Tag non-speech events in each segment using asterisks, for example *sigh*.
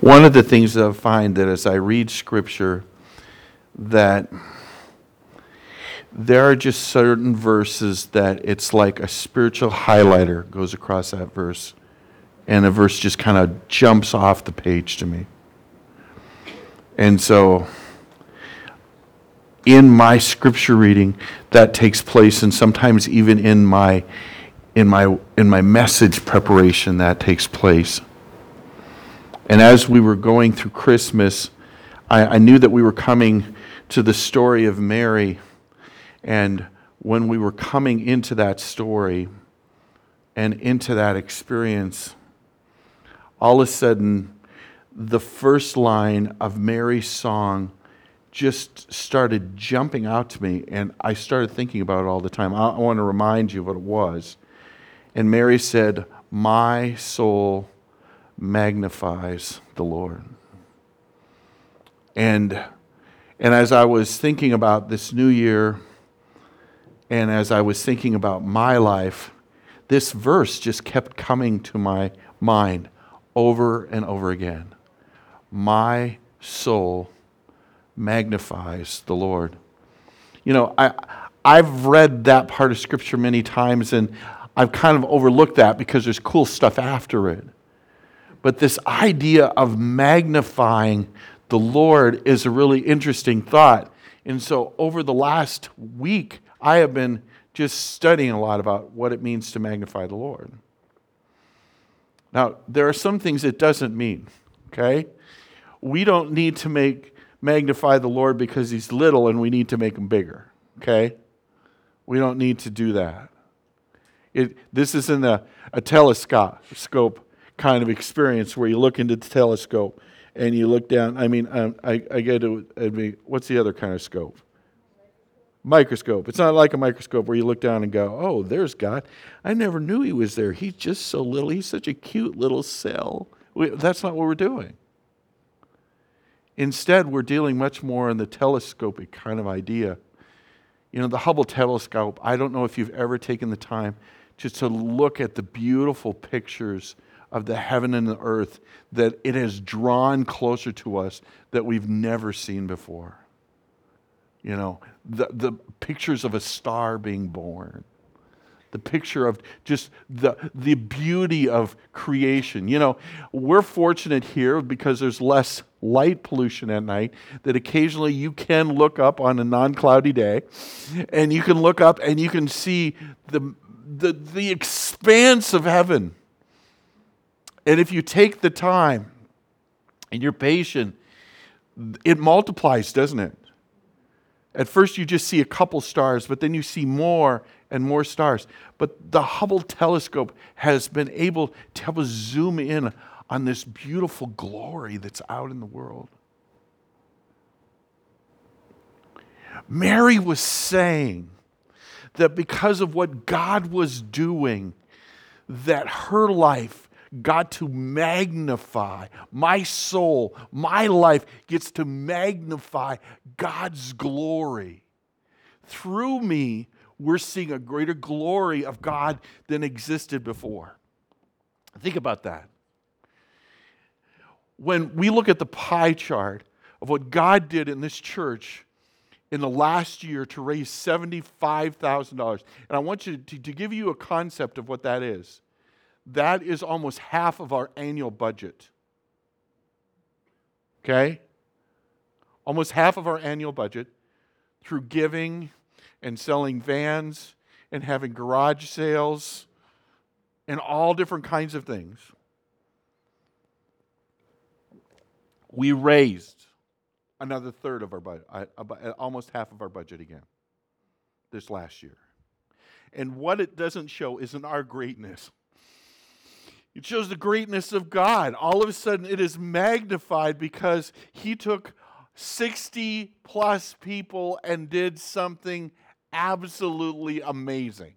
One of the things that I find that as I read scripture, that there are just certain verses that it's like a spiritual highlighter goes across that verse, and a verse just kind of jumps off the page to me. And so, in my scripture reading, that takes place, and sometimes even in my in my in my message preparation, that takes place. And as we were going through Christmas, I, I knew that we were coming to the story of Mary and when we were coming into that story and into that experience, all of a sudden, the first line of Mary's song just started jumping out to me, and I started thinking about it all the time. I, I want to remind you what it was. And Mary said, My soul magnifies the Lord. And, and as I was thinking about this new year, and as I was thinking about my life, this verse just kept coming to my mind over and over again. My soul magnifies the Lord. You know, I, I've read that part of Scripture many times and I've kind of overlooked that because there's cool stuff after it. But this idea of magnifying the Lord is a really interesting thought. And so over the last week, I have been just studying a lot about what it means to magnify the Lord. Now, there are some things it doesn't mean, okay? We don't need to make magnify the Lord because he's little and we need to make him bigger, okay? We don't need to do that. It, this isn't a, a telescope kind of experience where you look into the telescope and you look down. I mean, um, I, I get to, mean, what's the other kind of scope? microscope. It's not like a microscope where you look down and go, oh, there's God. I never knew he was there. He's just so little. He's such a cute little cell. We, that's not what we're doing. Instead, we're dealing much more in the telescopic kind of idea. You know, the Hubble telescope, I don't know if you've ever taken the time just to look at the beautiful pictures of the heaven and the earth that it has drawn closer to us that we've never seen before. You know, the, the pictures of a star being born, the picture of just the, the beauty of creation. You know, we're fortunate here because there's less light pollution at night that occasionally you can look up on a non cloudy day and you can look up and you can see the, the, the expanse of heaven. And if you take the time and you're patient, it multiplies, doesn't it? At first, you just see a couple stars, but then you see more and more stars. But the Hubble telescope has been able to help us zoom in on this beautiful glory that's out in the world. Mary was saying that because of what God was doing, that her life got to magnify. My soul, my life gets to magnify God's glory. Through me, we're seeing a greater glory of God than existed before. Think about that. When we look at the pie chart of what God did in this church in the last year to raise $75,000, and I want you to, to give you a concept of what that is. That is almost half of our annual budget. Okay? Almost half of our annual budget through giving and selling vans and having garage sales and all different kinds of things. We raised another third of our budget, uh, uh, almost half of our budget again this last year. And what it doesn't show isn't our greatness. It shows the greatness of God. All of a sudden, it is magnified because He took 60 plus people and did something absolutely amazing.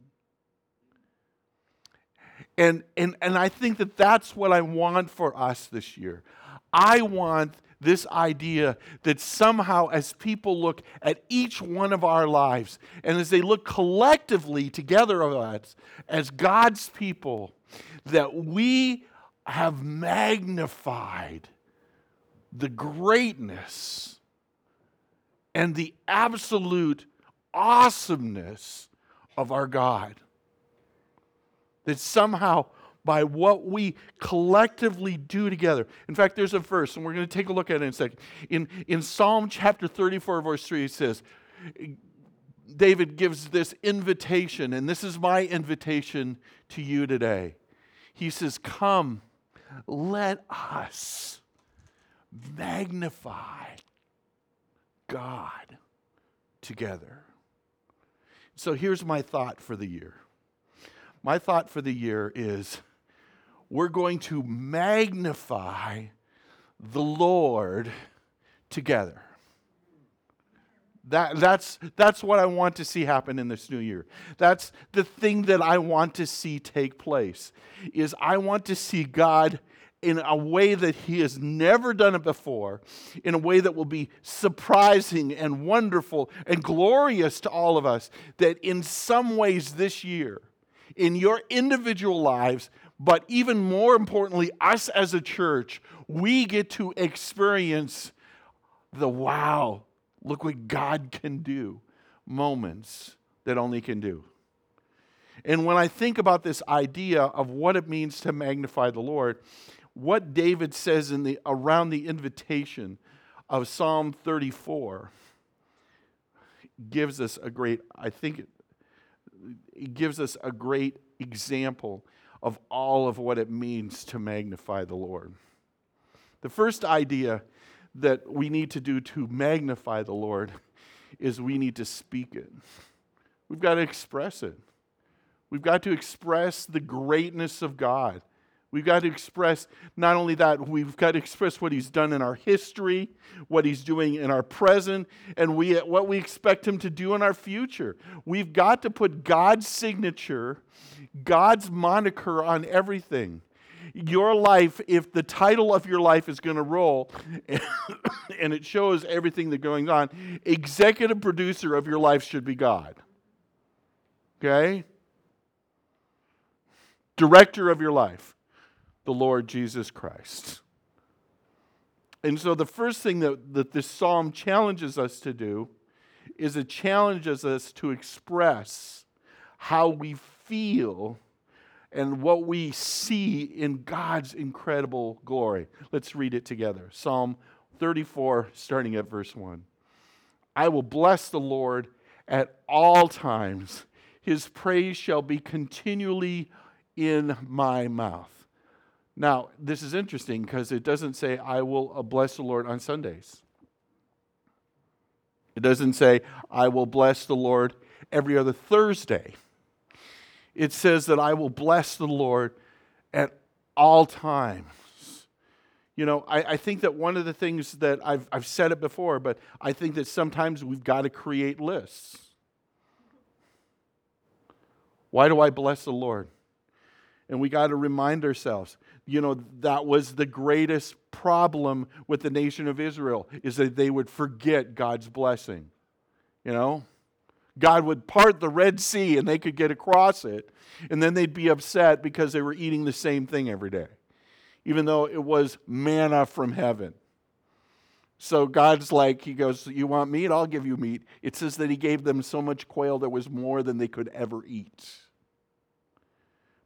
And, and, and I think that that's what I want for us this year. I want this idea that somehow, as people look at each one of our lives, and as they look collectively together us as God's people, that we have magnified the greatness and the absolute awesomeness of our God. That somehow, by what we collectively do together, in fact, there's a verse, and we're going to take a look at it in a second. In, in Psalm chapter 34, verse 3, it says, David gives this invitation, and this is my invitation to you today. He says, Come, let us magnify God together. So here's my thought for the year. My thought for the year is we're going to magnify the Lord together. That, that's, that's what I want to see happen in this new year. That's the thing that I want to see take place is I want to see God in a way that he has never done it before, in a way that will be surprising and wonderful and glorious to all of us, that in some ways this year, in your individual lives, but even more importantly, us as a church, we get to experience the wow, look what God can do moments that only can do. And when I think about this idea of what it means to magnify the Lord, what David says in the around the invitation of Psalm 34 gives us a great I think it, it gives us a great example of all of what it means to magnify the Lord. The first idea that we need to do to magnify the Lord *laughs* is we need to speak it. We've got to express it. We've got to express the greatness of God. We've got to express not only that, we've got to express what He's done in our history, what He's doing in our present, and we, what we expect Him to do in our future. We've got to put God's signature, God's moniker on everything. Your life, if the title of your life is going to roll *coughs* and it shows everything that's going on, executive producer of your life should be God. Okay? Director of your life the Lord Jesus Christ. And so, the first thing that, that this psalm challenges us to do is it challenges us to express how we feel and what we see in God's incredible glory. Let's read it together. Psalm 34, starting at verse 1. I will bless the Lord at all times, his praise shall be continually in my mouth. Now, this is interesting because it doesn't say, I will uh, bless the Lord on Sundays. It doesn't say, I will bless the Lord every other Thursday. It says that I will bless the Lord at all times. You know, I, I, think that one of the things that I've, I've said it before, but I think that sometimes we've got to create lists. Why do I bless the Lord? And we got to remind ourselves you know, that was the greatest problem with the nation of Israel, is that they would forget God's blessing. You know? God would part the Red Sea and they could get across it, and then they'd be upset because they were eating the same thing every day, even though it was manna from heaven. So God's like, He goes, You want meat? I'll give you meat. It says that He gave them so much quail that was more than they could ever eat.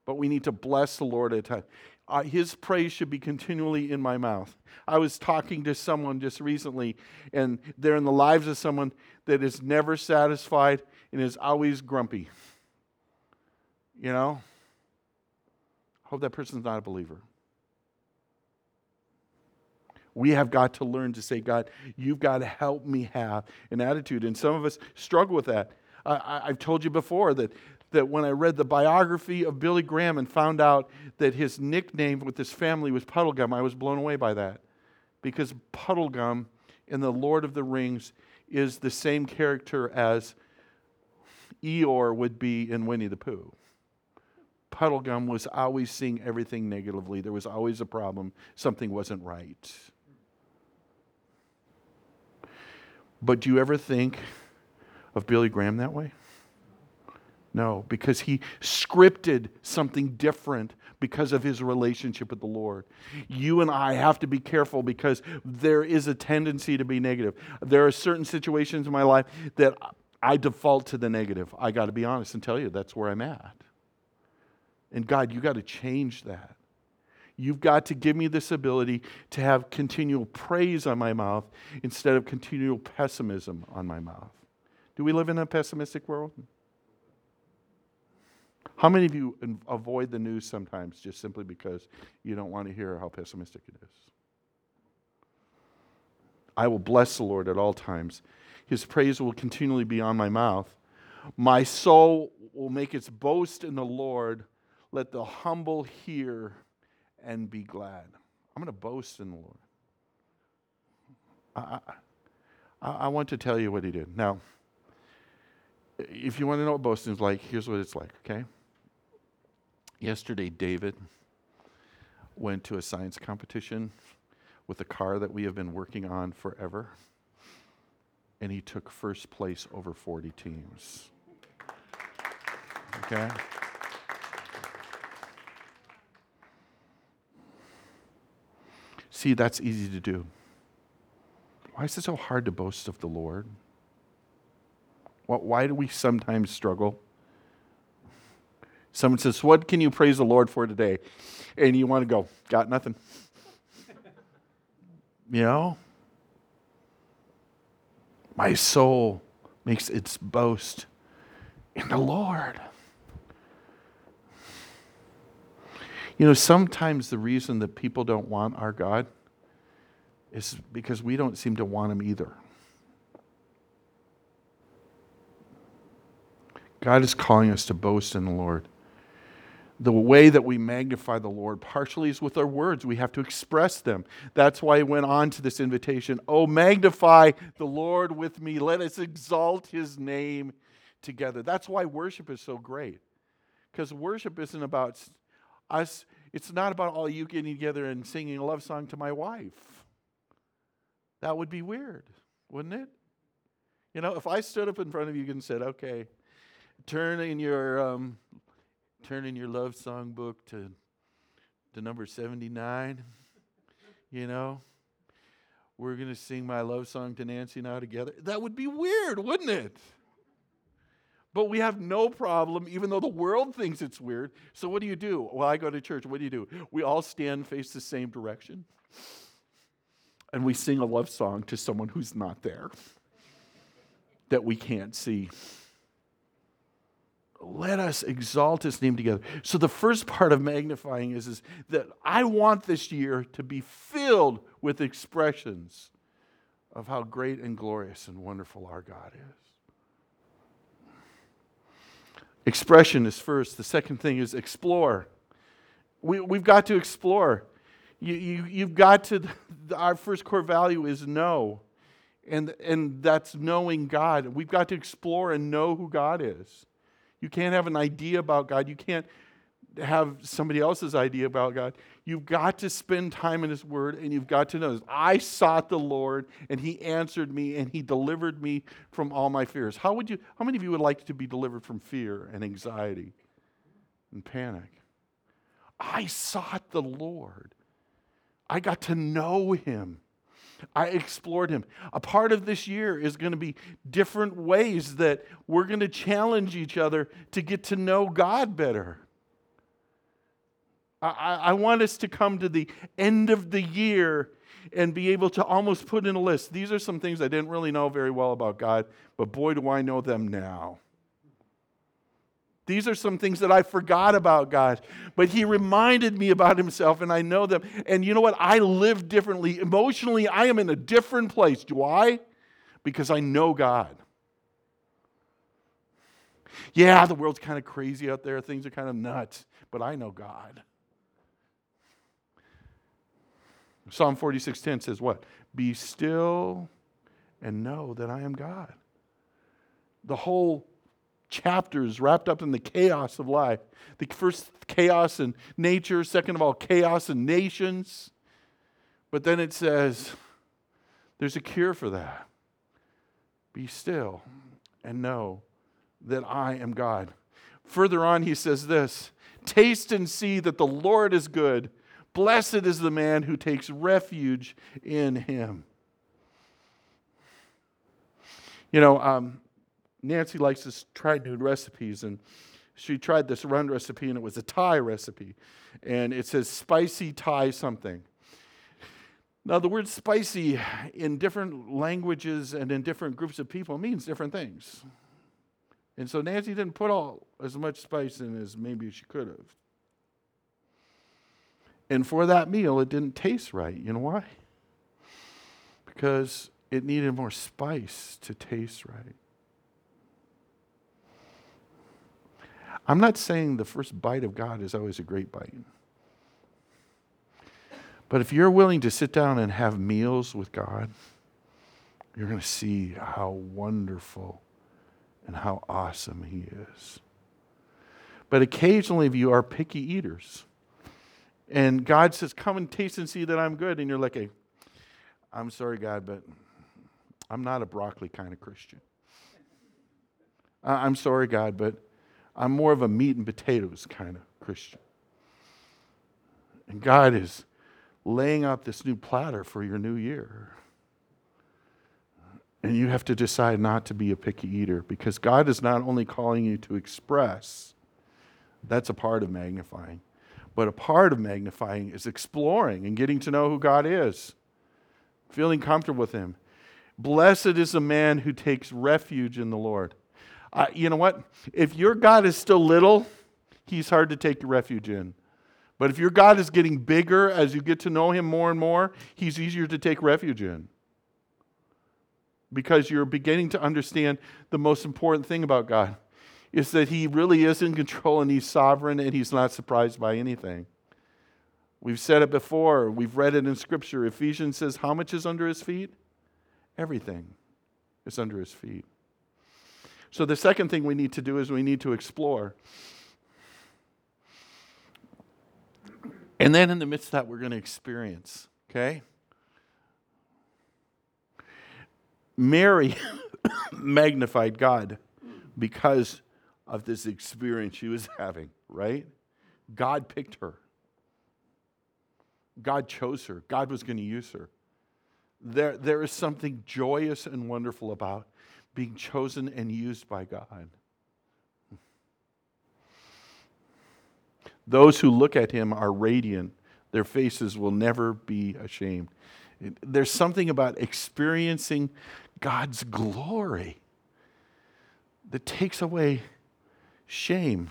But we need to bless the Lord at a time uh, his praise should be continually in my mouth. I was talking to someone just recently, and they're in the lives of someone that is never satisfied and is always grumpy. You know? I Hope that person's not a believer. We have got to learn to say, God, you've got to help me have an attitude. And some of us struggle with that. I, have told you before that that when I read the biography of Billy Graham and found out that his nickname with his family was Puddleglum, I was blown away by that. Because Puddleglum in The Lord of the Rings is the same character as Eeyore would be in Winnie the Pooh. Puddleglum was always seeing everything negatively. There was always a problem. Something wasn't right. But do you ever think of Billy Graham that way? No, because he scripted something different because of his relationship with the Lord. You and I have to be careful because there is a tendency to be negative. There are certain situations in my life that I default to the negative. I got to be honest and tell you that's where I'm at. And God, you got to change that. You've got to give me this ability to have continual praise on my mouth instead of continual pessimism on my mouth. Do we live in a pessimistic world? How many of you avoid the news sometimes just simply because you don't want to hear how pessimistic it is? I will bless the Lord at all times. His praise will continually be on my mouth. My soul will make its boast in the Lord. Let the humble hear and be glad. I'm going to boast in the Lord. I, I, I want to tell you what he did. Now, if you want to know what boasting is like, here's what it's like, okay? Yesterday, David went to a science competition with a car that we have been working on forever, and he took first place over 40 teams. Okay? See, that's easy to do. Why is it so hard to boast of the Lord? Why do we sometimes struggle? Someone says, What can you praise the Lord for today? And you want to go, Got nothing. you know? My soul makes its boast in the Lord. You know, sometimes the reason that people don't want our God is because we don't seem to want Him either. God is calling us to boast in the Lord. The way that we magnify the Lord partially is with our words. We have to express them. That's why he went on to this invitation Oh, magnify the Lord with me. Let us exalt his name together. That's why worship is so great. Because worship isn't about us, it's not about all you getting together and singing a love song to my wife. That would be weird, wouldn't it? You know, if I stood up in front of you and said, okay, turn in your um, turn in your love song book to to number 79 you know we're going to sing my love song to nancy now together that would be weird wouldn't it but we have no problem, even though the world thinks it's weird. So, what do you do? Well, I go to church. What do you do? We all stand, face the same direction, and we sing a love song to someone who's not there that we can't see. Let us exalt his name together. So, the first part of magnifying is, is that I want this year to be filled with expressions of how great and glorious and wonderful our God is. Expression is first. The second thing is explore. We, we've got to explore. You, you, you've got to, *laughs* our first core value is know. And, and that's knowing God. We've got to explore and know who God is. You can't have an idea about God. You can't have somebody else's idea about God. You've got to spend time in His Word and you've got to know this. I sought the Lord and He answered me and He delivered me from all my fears. How would you how many of you would like to be delivered from fear and anxiety and panic? I sought the Lord. I got to know Him. I explored him. A part of this year is going to be different ways that we're going to challenge each other to get to know God better. I, I want us to come to the end of the year and be able to almost put in a list. These are some things I didn't really know very well about God, but boy, do I know them now. These are some things that I forgot about God, but He reminded me about Himself, and I know them. And you know what? I live differently. Emotionally, I am in a different place. Do I? Because I know God. Yeah, the world's kind of crazy out there, things are kind of nuts, but I know God. Psalm 46:10 says what? Be still and know that I am God. The whole chapter is wrapped up in the chaos of life. The first chaos in nature, second of all, chaos in nations. But then it says there's a cure for that. Be still and know that I am God. Further on, he says this Taste and see that the Lord is good. Blessed is the man who takes refuge in him. You know, um, Nancy likes to try new recipes, and she tried this run recipe, and it was a Thai recipe. And it says spicy Thai something. Now, the word spicy in different languages and in different groups of people means different things. And so Nancy didn't put all as much spice in as maybe she could have. And for that meal, it didn't taste right. You know why? Because it needed more spice to taste right. I'm not saying the first bite of God is always a great bite. But if you're willing to sit down and have meals with God, you're going to see how wonderful and how awesome He is. But occasionally, if you are picky eaters. And God says, Come and taste and see that I'm good. And you're like, hey, I'm sorry, God, but I'm not a broccoli kind of Christian. I'm sorry, God, but I'm more of a meat and potatoes kind of Christian. And God is laying out this new platter for your new year. And you have to decide not to be a picky eater because God is not only calling you to express, that's a part of magnifying, but a part of magnifying is exploring and getting to know who God is, feeling comfortable with Him. Blessed is the man who takes refuge in the Lord. Uh, you know what? If your God is still little, He's hard to take refuge in. But if your God is getting bigger as you get to know Him more and more, He's easier to take refuge in because you're beginning to understand the most important thing about God is that He really is in control and He's sovereign and He's not surprised by anything. We've said it before, we've read it in Scripture. Ephesians says, How much is under His feet? Everything is under His feet. So the second thing we need to do is we need to explore. And then in the midst of that, we're going to experience, okay? Mary *coughs* magnified God because of this experience she was having, right? God picked her. God chose her. God was going to use her. There, there is something joyous and wonderful about being chosen and used by God. Those who look at him are radiant, their faces will never be ashamed. There's something about experiencing God's glory that takes away shame.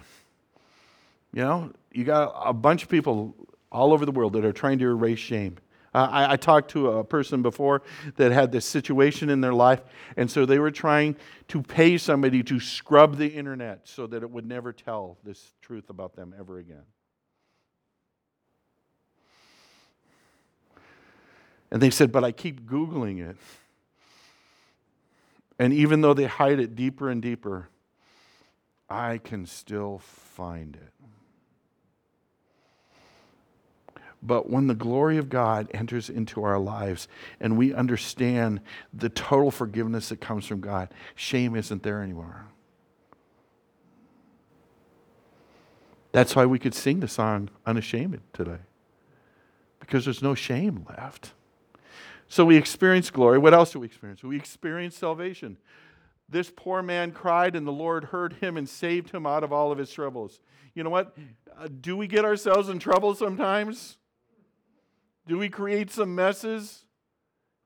You know, you got a bunch of people all over the world that are trying to erase shame. Uh, I, I, talked to a person before that had this situation in their life, and so they were trying to pay somebody to scrub the internet so that it would never tell this truth about them ever again. And they said, But I keep Googling it. And even though they hide it deeper and deeper, I can still find it. But when the glory of God enters into our lives and we understand the total forgiveness that comes from God, shame isn't there anymore. That's why we could sing the song Unashamed today, because there's no shame left. So we experience glory. What else do we experience? We experience salvation. This poor man cried, and the Lord heard him and saved him out of all of his troubles. You know what? Uh, do we get ourselves in trouble sometimes? Do we create some messes?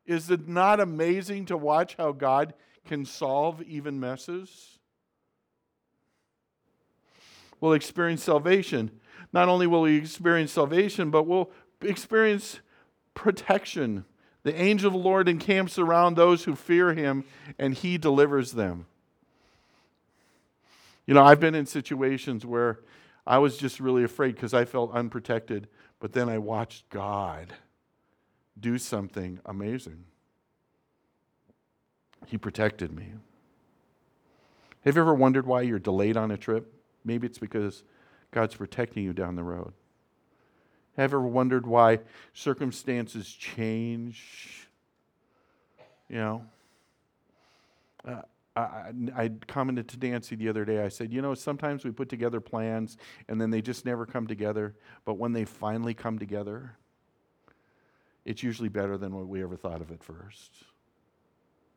Is it not amazing to watch how God can solve even messes? We'll experience salvation. Not only will we experience salvation, but we'll experience protection the angel of the Lord encamps around those who fear him, and he delivers them. You know, I've been in situations where I was just really afraid because I felt unprotected, but then I watched God do something amazing. He protected me. Have you ever wondered why you're delayed on a trip? Maybe it's because God's protecting you down the road. Have you ever wondered why circumstances change? You know, uh, I, I commented to Nancy the other day. I said, you know, sometimes we put together plans and then they just never come together. But when they finally come together, it's usually better than what we ever thought of at first.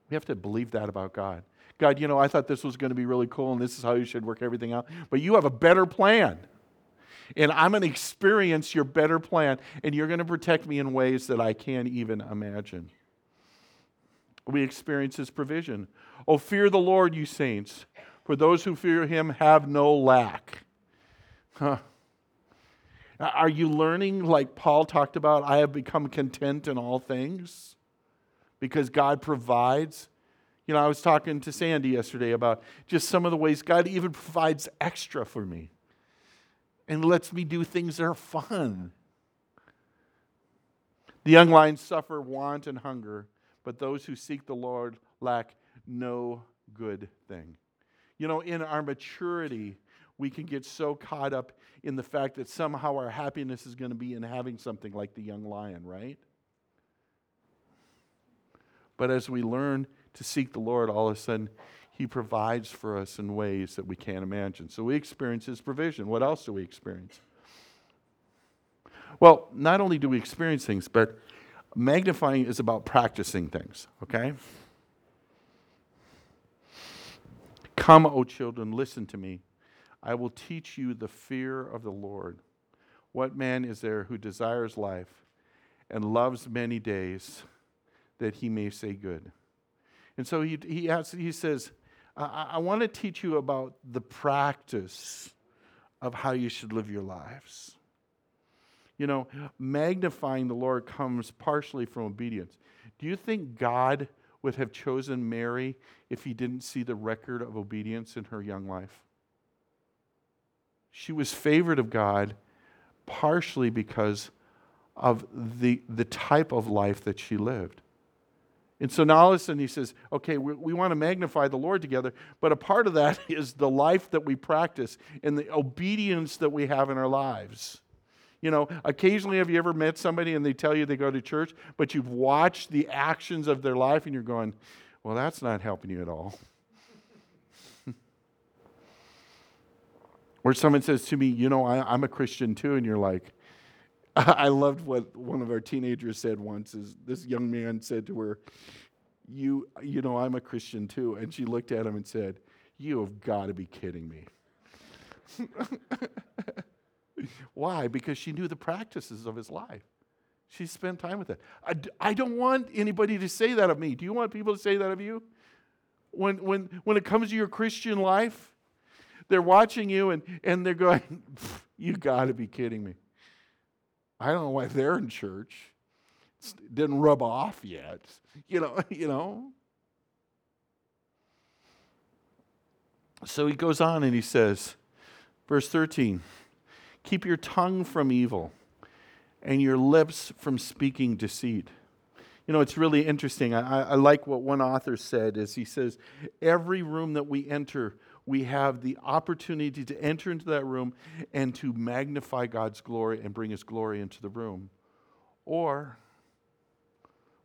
We have to believe that about God. God, you know, I thought this was going to be really cool and this is how you should work everything out. But you have a better plan. And I'm going to experience your better plan. And you're going to protect me in ways that I can't even imagine. We experience his provision. Oh, fear the Lord, you saints, for those who fear him have no lack. Huh. Are you learning, like Paul talked about, I have become content in all things? Because God provides. You know, I was talking to Sandy yesterday about just some of the ways God even provides extra for me and lets me do things that are fun. The young lions suffer want and hunger, but those who seek the Lord lack no good thing. You know, in our maturity, we can get so caught up in the fact that somehow our happiness is going to be in having something like the young lion, right? But as we learn to seek the Lord, all of a sudden, He provides for us in ways that we can't imagine. So we experience His provision. What else do we experience? Well, not only do we experience things, but magnifying is about practicing things, okay? Come, O children, listen to me. I will teach you the fear of the Lord. What man is there who desires life and loves many days that he may say good? And so he, he, asks, he says, I, I want to teach you about the practice of how you should live your lives. You know, magnifying the Lord comes partially from obedience. Do you think God would have chosen Mary if he didn't see the record of obedience in her young life? She was favored of God partially because of the, the type of life that she lived. And so now all of a sudden he says, okay, we, we want to magnify the Lord together, but a part of that *laughs* is the life that we practice and the obedience that we have in our lives. You know, occasionally have you ever met somebody and they tell you they go to church, but you've watched the actions of their life and you're going, well, that's not helping you at all. *laughs* Or someone says to me, You know, I, am a Christian too. And you're like, *laughs* I loved what one of our teenagers said once is this young man said to her, you, you know, I'm a Christian too. And she looked at him and said, You have got to be kidding me. *laughs* Why? Because she knew the practices of his life. She spent time with it. I, I don't want anybody to say that of me. Do you want people to say that of you? When, when, when it comes to your Christian life, they're watching you and, and they're going, *laughs* You got to be kidding me. I don't know why they're in church. It didn't rub off yet. *laughs* You know, *laughs* you know. So he goes on and he says, verse 13, keep your tongue from evil and your lips from speaking deceit. You know, it's really interesting. I, I like what one author said is he says, every room that we enter, we have the opportunity to enter into that room and to magnify God's glory and bring His glory into the room. Or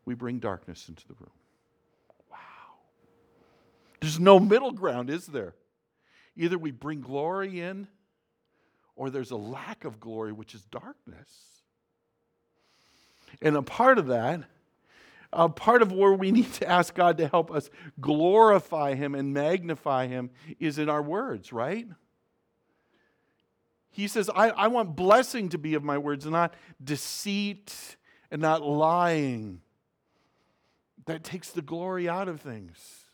we bring darkness into the room. Wow. There's no middle ground, is there? Either we bring glory in or there's a lack of glory, which is darkness. And a part of that a part of where we *laughs* need to ask God to help us glorify Him and magnify Him is in our words, right? He says, I, I want blessing to be of my words, not deceit and not lying. That takes the glory out of things.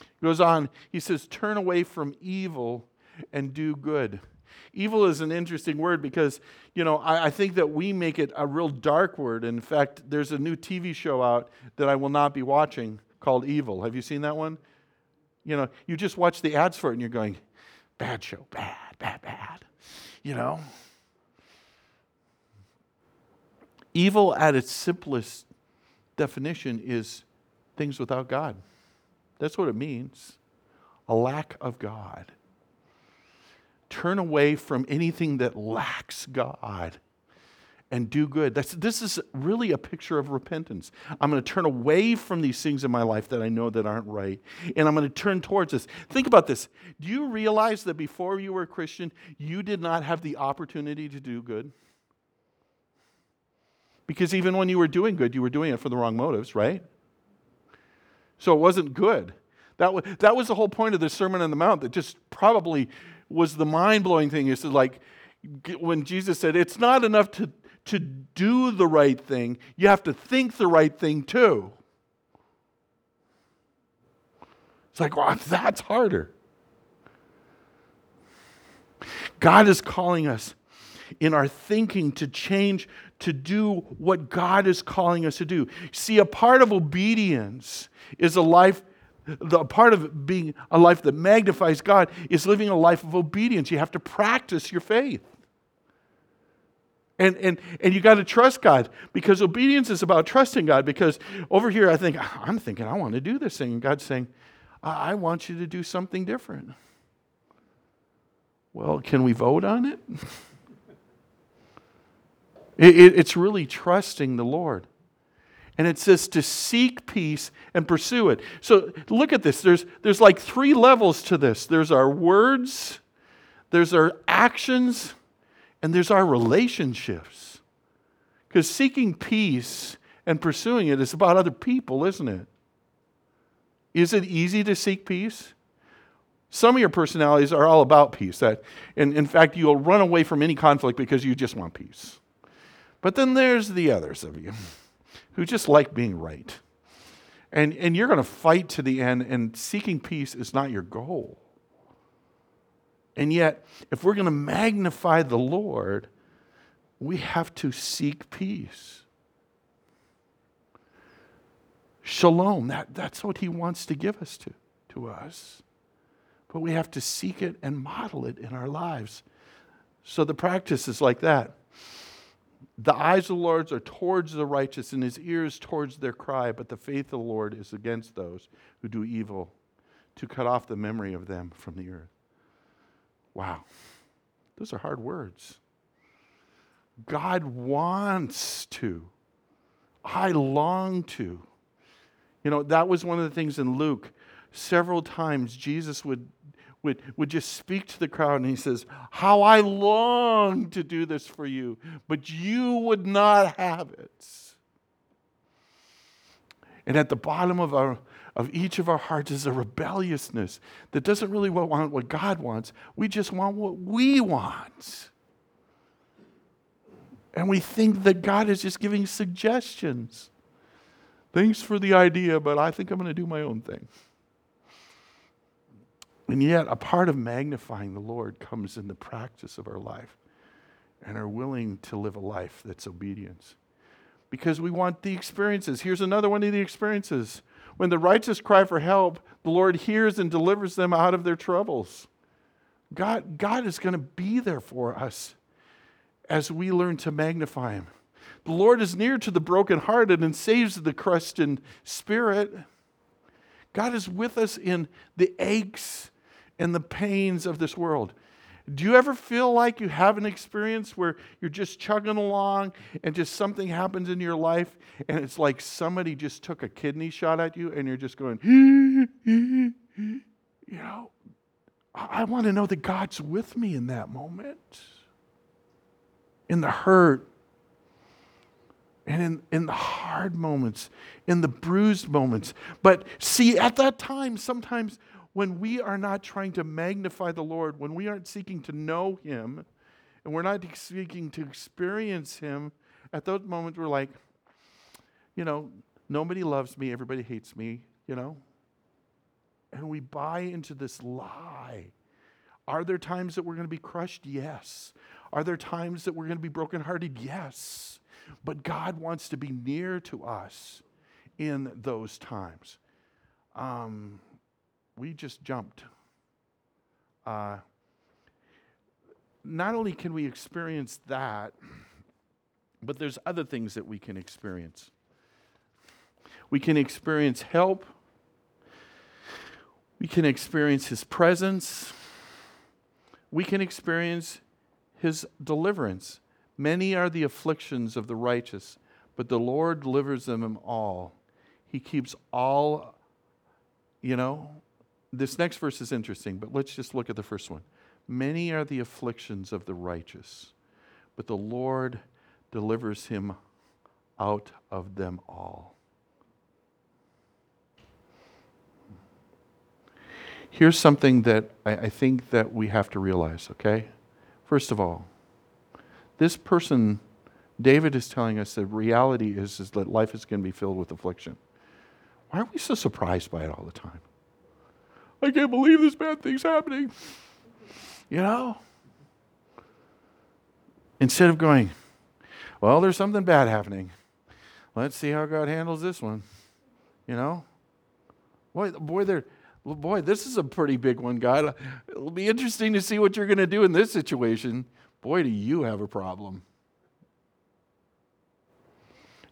He goes on, he says, Turn away from evil and do good. Evil is an interesting word because, you know, I, I, think that we make it a real dark word. In fact, there's a new TV show out that I will not be watching called Evil. Have you seen that one? You know, you just watch the ads for it and you're going, bad show, bad, bad, bad. You know? Evil at its simplest definition is things without God. That's what it means a lack of God turn away from anything that lacks God and do good. That's, this is really a picture of repentance. I'm going to turn away from these things in my life that I know that aren't right, and I'm going to turn towards this. Think about this. Do you realize that before you were a Christian, you did not have the opportunity to do good? Because even when you were doing good, you were doing it for the wrong motives, right? So it wasn't good. That was, that was the whole point of the Sermon on the Mount, that just probably was the mind blowing thing. Is like when Jesus said, It's not enough to to do the right thing, you have to think the right thing too. It's like, well, *laughs* that's harder. God is calling us in our thinking to change to do what God is calling us to do. See, a part of obedience is a life the part of being a life that magnifies God is living a life of obedience. You have to practice your faith. And, and, and you got to trust God because obedience is about trusting God. Because over here, I think, I'm thinking, I want to do this thing. And God's saying, I, I want you to do something different. Well, can we vote on it? *laughs* it, it it's really trusting the Lord. And it says to seek peace and pursue it. So look at this. There's, there's like three levels to this there's our words, there's our actions, and there's our relationships. Because seeking peace and pursuing it is about other people, isn't it? Is it easy to seek peace? Some of your personalities are all about peace. That, and in fact, you'll run away from any conflict because you just want peace. But then there's the others of you who just like being right. And, and you're going to fight to the end, and seeking peace is not your goal. And yet, if we're going to magnify the Lord, we have to seek peace. Shalom, that, that's what he wants to give us to, to us. But we have to seek it and model it in our lives. So the practice is like that. The eyes of the Lord are towards the righteous, and his ears towards their cry, but the faith of the Lord is against those who do evil, to cut off the memory of them from the earth. Wow, those are hard words. God wants to. I long to. You know, that was one of the things in Luke. Several times Jesus would, would, would just speak to the crowd and he says, How I long to do this for you, but you would not have it. And at the bottom of our of each of our hearts is a rebelliousness that doesn't really want what God wants. We just want what we want. And we think that God is just giving suggestions. Thanks for the idea, but I think I'm going to do my own thing. And yet, a part of magnifying the Lord comes in the practice of our life and are willing to live a life that's obedience. Because we want the experiences. Here's another one of the experiences when the righteous cry for help, the Lord hears and delivers them out of their troubles. God, God is going to be there for us as we learn to magnify Him. The Lord is near to the brokenhearted and saves the crushed in spirit. God is with us in the aches and the pains of this world. Do you ever feel like you have an experience where you're just chugging along and just something happens in your life and it's like somebody just took a kidney shot at you and you're just going, you know, I want to know that God's with me in that moment, in the hurt, and in, in the hard moments, in the bruised moments. But see, at that time, sometimes when we are not trying to magnify the Lord, when we aren't seeking to know Him, and we're not seeking to experience Him, at those moments we're like, you know, nobody loves me, everybody hates me, you know? And we buy into this lie. Are there times that we're going to be crushed? Yes. Are there times that we're going to be brokenhearted? Yes. But God wants to be near to us in those times. Um, we just jumped. Uh, not only can we experience that, but there's other things that we can experience. We can experience help. We can experience His presence. We can experience His deliverance. Many are the afflictions of the righteous, but the Lord delivers them all. He keeps all, you know. This next verse is interesting, but let's just look at the first one. Many are the afflictions of the righteous, but the Lord delivers him out of them all. Here's something that I, I think that we have to realize, okay? First of all, this person, David is telling us the reality is, is that life is going to be filled with affliction. Why are we so surprised by it all the time? I can't believe this bad thing's happening. You know? Instead of going, well, there's something bad happening. Let's see how God handles this one. You know? Boy, boy, there, boy, this is a pretty big one, God. It'll be interesting to see what you're going to do in this situation. Boy, do you have a problem.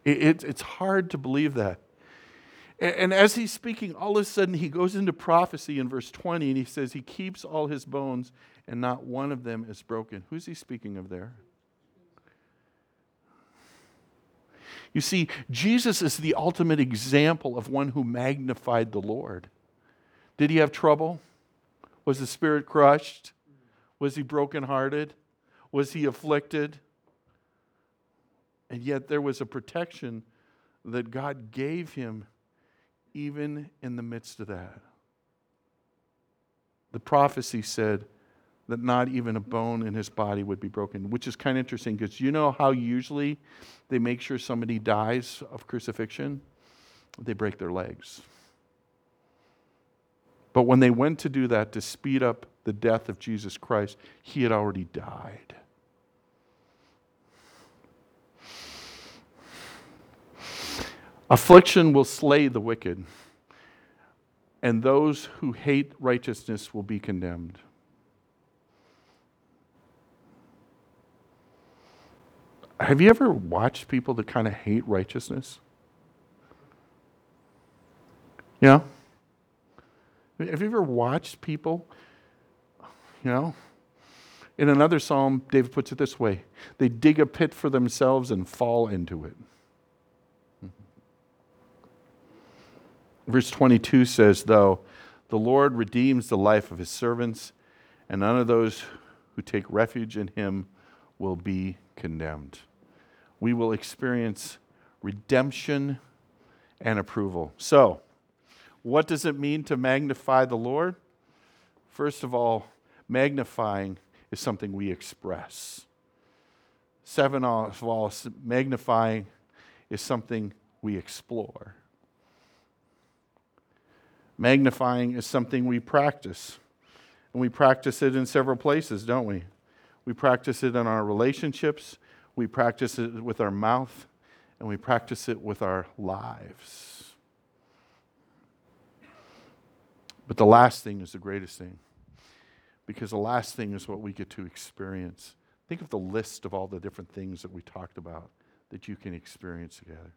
It, it, it's hard to believe that. And as he's speaking, all of a sudden he goes into prophecy in verse 20 and he says, He keeps all his bones and not one of them is broken. Who's he speaking of there? You see, Jesus is the ultimate example of one who magnified the Lord. Did he have trouble? Was the spirit crushed? Was he brokenhearted? Was he afflicted? And yet there was a protection that God gave him even in the midst of that. The prophecy said that not even a bone in his body would be broken, which is kind of interesting because you know how usually they make sure somebody dies of crucifixion? They break their legs. But when they went to do that to speed up the death of Jesus Christ, he had already died. Affliction will slay the wicked, and those who hate righteousness will be condemned. Have you ever watched people that kind of hate righteousness? Yeah? Have you ever watched people, you know? In another psalm, David puts it this way they dig a pit for themselves and fall into it. Verse 22 says, though, the Lord redeems the life of his servants, and none of those who take refuge in him will be condemned. We will experience redemption and approval. So, what does it mean to magnify the Lord? First of all, magnifying is something we express. Seven of all, magnifying is something we explore. Magnifying is something we practice. And we practice it in several places, don't we? We practice it in our relationships, we practice it with our mouth, and we practice it with our lives. But the last thing is the greatest thing, because the last thing is what we get to experience. Think of the list of all the different things that we talked about that you can experience together.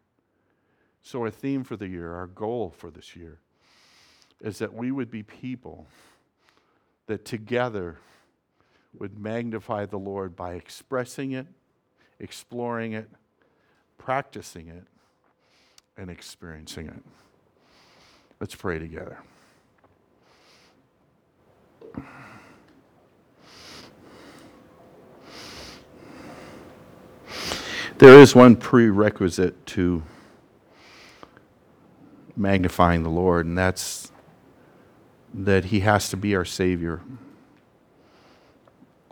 So, our theme for the year, our goal for this year, is that we would be people that together would magnify the Lord by expressing it, exploring it, practicing it, and experiencing it. Let's pray together. There is one prerequisite to magnifying the Lord, and that's that He has to be our Savior.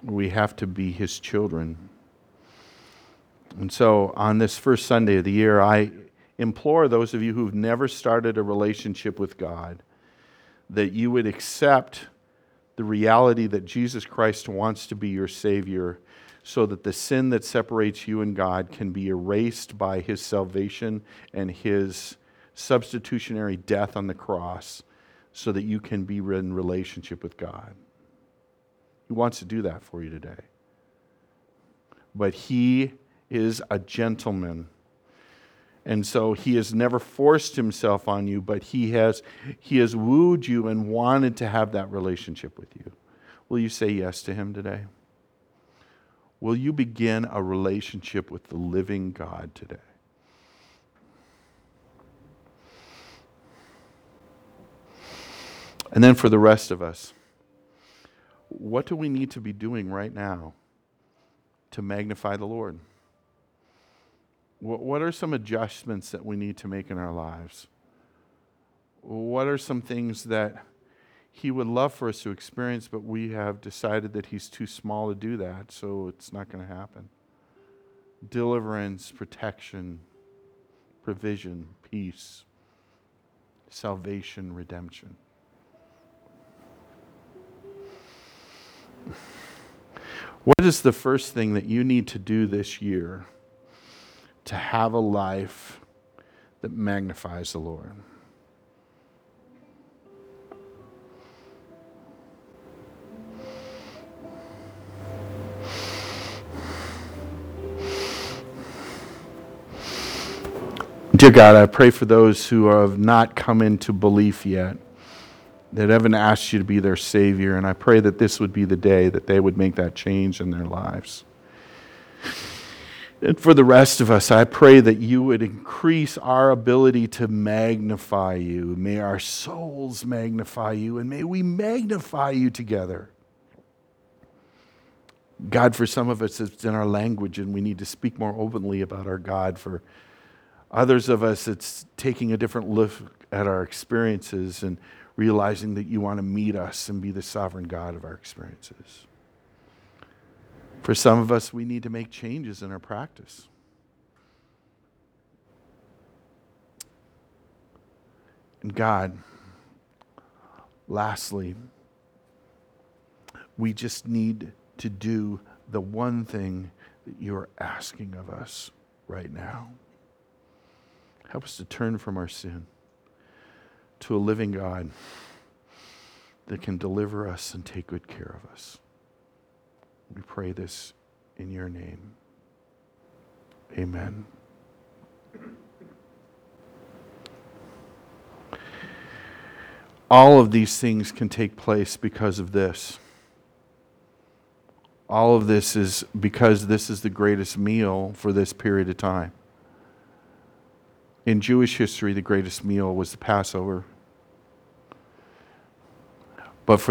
We have to be His children. And so, on this first Sunday of the year, I implore those of you who've never started a relationship with God that you would accept the reality that Jesus Christ wants to be your Savior so that the sin that separates you and God can be erased by His salvation and His substitutionary death on the cross so that you can be in relationship with God. He wants to do that for you today. But He is a gentleman. And so he has never forced himself on you, but he has, he has wooed you and wanted to have that relationship with you. Will you say yes to him today? Will you begin a relationship with the living God today? And then for the rest of us, what do we need to be doing right now to magnify the Lord? What are some adjustments that we need to make in our lives? What are some things that He would love for us to experience, but we have decided that He's too small to do that, so it's not going to happen? Deliverance, protection, provision, peace, salvation, redemption. What is the first thing that you need to do this year to have a life that magnifies the Lord? Dear God, I pray for those who have not come into belief yet that haven't asked you to be their Savior. And I pray that this would be the day that they would make that change in their lives. And for the rest of us, I pray that you would increase our ability to magnify you. May our souls magnify you, and may we magnify you together. God, for some of us, it's in our language, and we need to speak more openly about our God. For others of us, it's taking a different look at our experiences and realizing that you want to meet us and be the sovereign God of our experiences. For some of us, we need to make changes in our practice. And God, lastly, we just need to do the one thing that you're asking of us right now. Help us to turn from our sin to a living God that can deliver us and take good care of us. We pray this in your name. Amen. All of these things can take place because of this. All of this is because this is the greatest meal for this period of time. In Jewish history, the greatest meal was the Passover